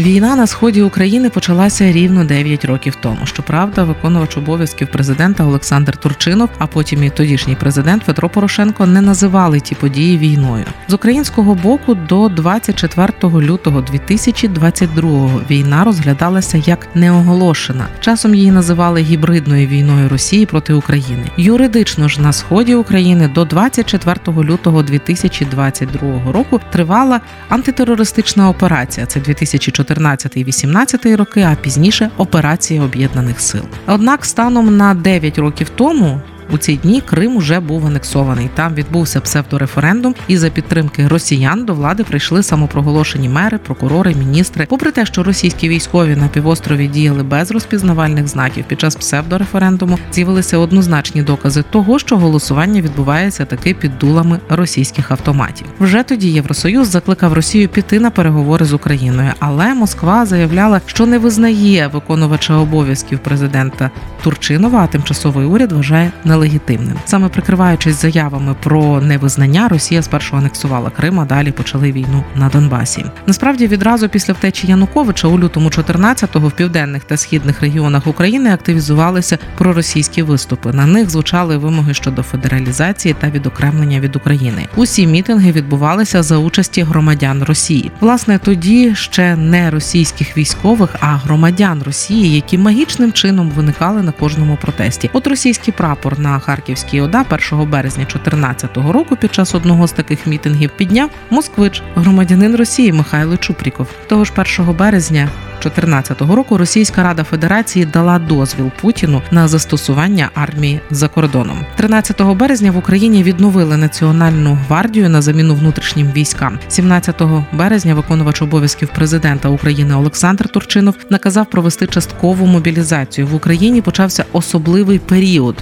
Війна на сході України почалася рівно 9 років тому. Щоправда, виконувач обов'язків президента Олександр Турчинов, а потім і тодішній президент Петро Порошенко не називали ті події війною. З українського боку до 24 лютого 2022-го війна розглядалася як неоголошена. Часом її називали гібридною війною Росії проти України. Юридично ж на сході України до 24 лютого 2022 року тривала антитерористична операція. Це 2014 14-18 роки, а пізніше операція об'єднаних сил. Однак, станом на 9 років тому у ці дні Крим уже був анексований. Там відбувся псевдореферендум, і за підтримки росіян до влади прийшли самопроголошені мери, прокурори, міністри. Попри те, що російські військові на півострові діяли без розпізнавальних знаків під час псевдореферендуму, з'явилися однозначні докази того, що голосування відбувається таки під дулами російських автоматів. Вже тоді Євросоюз закликав Росію піти на переговори з Україною, але Москва заявляла, що не визнає виконувача обов'язків президента Турчинова, а тимчасовий уряд вважає нелегітимним нелегітимним. Саме прикриваючись заявами про невизнання, Росія спершу анексувала Крим, а далі почали війну на Донбасі. Насправді, відразу після втечі Януковича у лютому 14-го в південних та східних регіонах України активізувалися проросійські виступи. На них звучали вимоги щодо федералізації та відокремлення від України. Усі мітинги відбувалися за участі громадян Росії. Власне, тоді ще не російських військових, а громадян Росії, які магічним чином виникали на кожному протесті. От російський прапор на на Харківській ОДА 1 березня 2014 року під час одного з таких мітингів підняв москвич, громадянин Росії Михайло Чупріков. Того ж 1 березня 2014 року Російська Рада Федерації дала дозвіл Путіну на застосування армії за кордоном. 13 березня в Україні відновили національну гвардію на заміну внутрішнім військам. 17 березня виконувач обов'язків президента України Олександр Турчинов наказав провести часткову мобілізацію в Україні. Почався особливий період.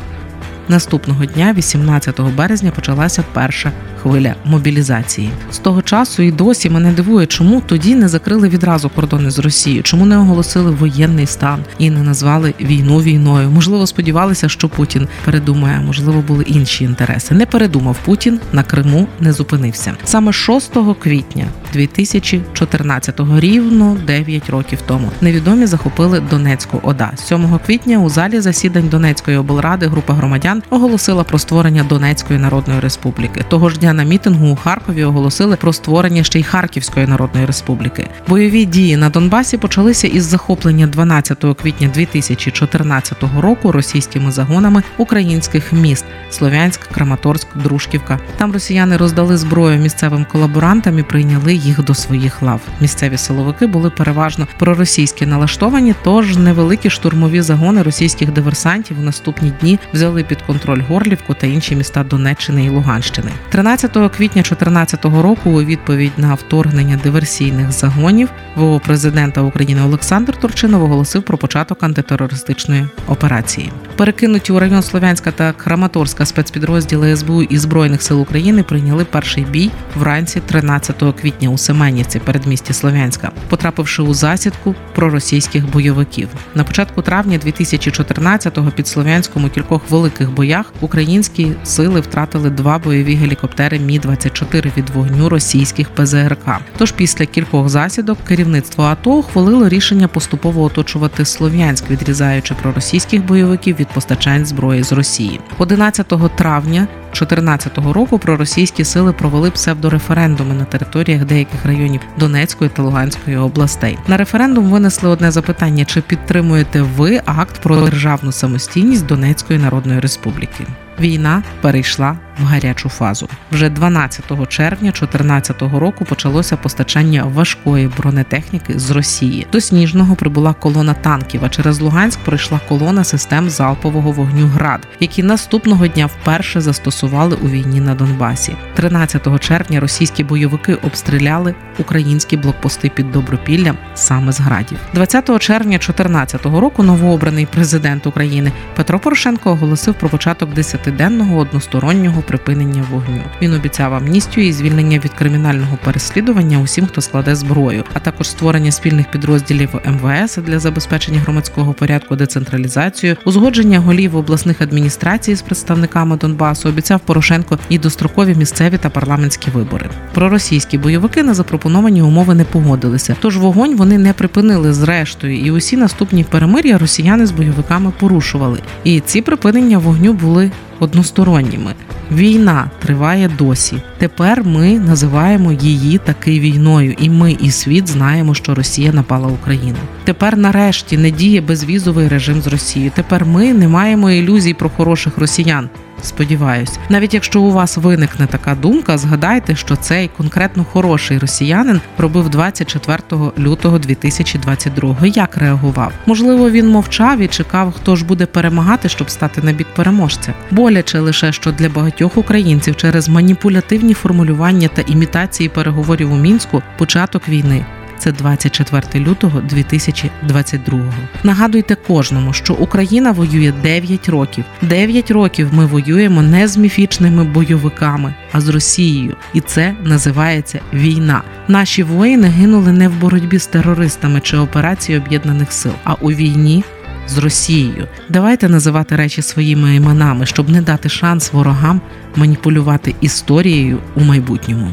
Наступного дня, 18 березня, почалася перша хвиля мобілізації. З того часу і досі мене дивує, чому тоді не закрили відразу кордони з Росією, чому не оголосили воєнний стан і не назвали війну війною. Можливо, сподівалися, що Путін передумає, можливо, були інші інтереси. Не передумав Путін на Криму, не зупинився саме 6 квітня 2014-го, рівно 9 років тому. Невідомі захопили Донецьку ОДА. 7 квітня у залі засідань Донецької облради група громадян оголосила про створення Донецької народної республіки. Того ж дня на мітингу у Харкові оголосили про створення ще й Харківської народної республіки. Бойові дії на Донбасі почалися із захоплення 12 квітня 2014 року російськими загонами українських міст Слов'янськ, Краматорськ, Дружківка. Там росіяни роздали зброю місцевим колаборантам і прийняли їх до своїх лав. Місцеві силовики були переважно проросійські налаштовані, тож невеликі штурмові загони російських диверсантів у наступні дні взяли під контроль Горлівку та інші міста Донеччини і Луганщини. 13 квітня 2014 року у відповідь на вторгнення диверсійних загонів ВО президента України Олександр Турчинов оголосив про початок антитерористичної операції. Перекинуті у район Слов'янська та Краматорська спецпідрозділи СБУ і збройних сил України прийняли перший бій вранці 13 квітня у Семенівці, передмісті Слов'янська, потрапивши у засідку проросійських бойовиків. На початку травня 2014-го під Слов'янськом у кількох великих боях українські сили втратили два бойові гелікоптери Мі 24 від вогню російських ПЗРК. Тож після кількох засідок керівництво АТО ухвалило рішення поступово оточувати Слов'янськ, відрізаючи проросійських бойовиків від постачань зброї з Росії. 11 травня 2014 року проросійські сили провели псевдореферендуми на територіях деяких районів Донецької та Луганської областей. На референдум винесли одне запитання: чи підтримуєте ви акт про державну самостійність Донецької Народної Республіки? Війна перейшла в гарячу фазу. Вже 12 червня 2014 року почалося постачання важкої бронетехніки з Росії. До Сніжного прибула колона танків. А через Луганськ пройшла колона систем залпового вогню ГРАД, які наступного дня вперше застосували у війні на Донбасі. 13 червня російські бойовики обстріляли українські блокпости під Добропіллям саме з градів. 20 червня 2014 року новообраний президент України Петро Порошенко оголосив про початок 10 30-денного одностороннього припинення вогню. Він обіцяв амністію і звільнення від кримінального переслідування усім, хто складе зброю, а також створення спільних підрозділів МВС для забезпечення громадського порядку, децентралізацію, узгодження голів обласних адміністрацій з представниками Донбасу. Обіцяв Порошенко і дострокові місцеві та парламентські вибори. Проросійські бойовики на запропоновані умови не погодилися. Тож вогонь вони не припинили зрештою, і усі наступні перемир'я росіяни з бойовиками порушували. І ці припинення вогню були односторонніми. Війна триває досі. Тепер ми називаємо її таки війною, і ми, і світ знаємо, що Росія напала Україну. Тепер, нарешті, не діє безвізовий режим з Росією. Тепер ми не маємо ілюзій про хороших росіян. Сподіваюсь, навіть якщо у вас виникне така думка, згадайте, що цей конкретно хороший росіянин пробив 24 лютого 2022 Як реагував? Можливо, він мовчав і чекав, хто ж буде перемагати, щоб стати на бік переможця. Боляче лише що для багатьох українців через маніпулятивні формулювання та імітації переговорів у мінську початок війни. Це 24 лютого 2022 Нагадуйте кожному, що Україна воює 9 років. 9 років ми воюємо не з міфічними бойовиками, а з Росією, і це називається війна. Наші воїни гинули не в боротьбі з терористами чи операції об'єднаних сил, а у війні. З Росією давайте називати речі своїми іменами, щоб не дати шанс ворогам маніпулювати історією у майбутньому.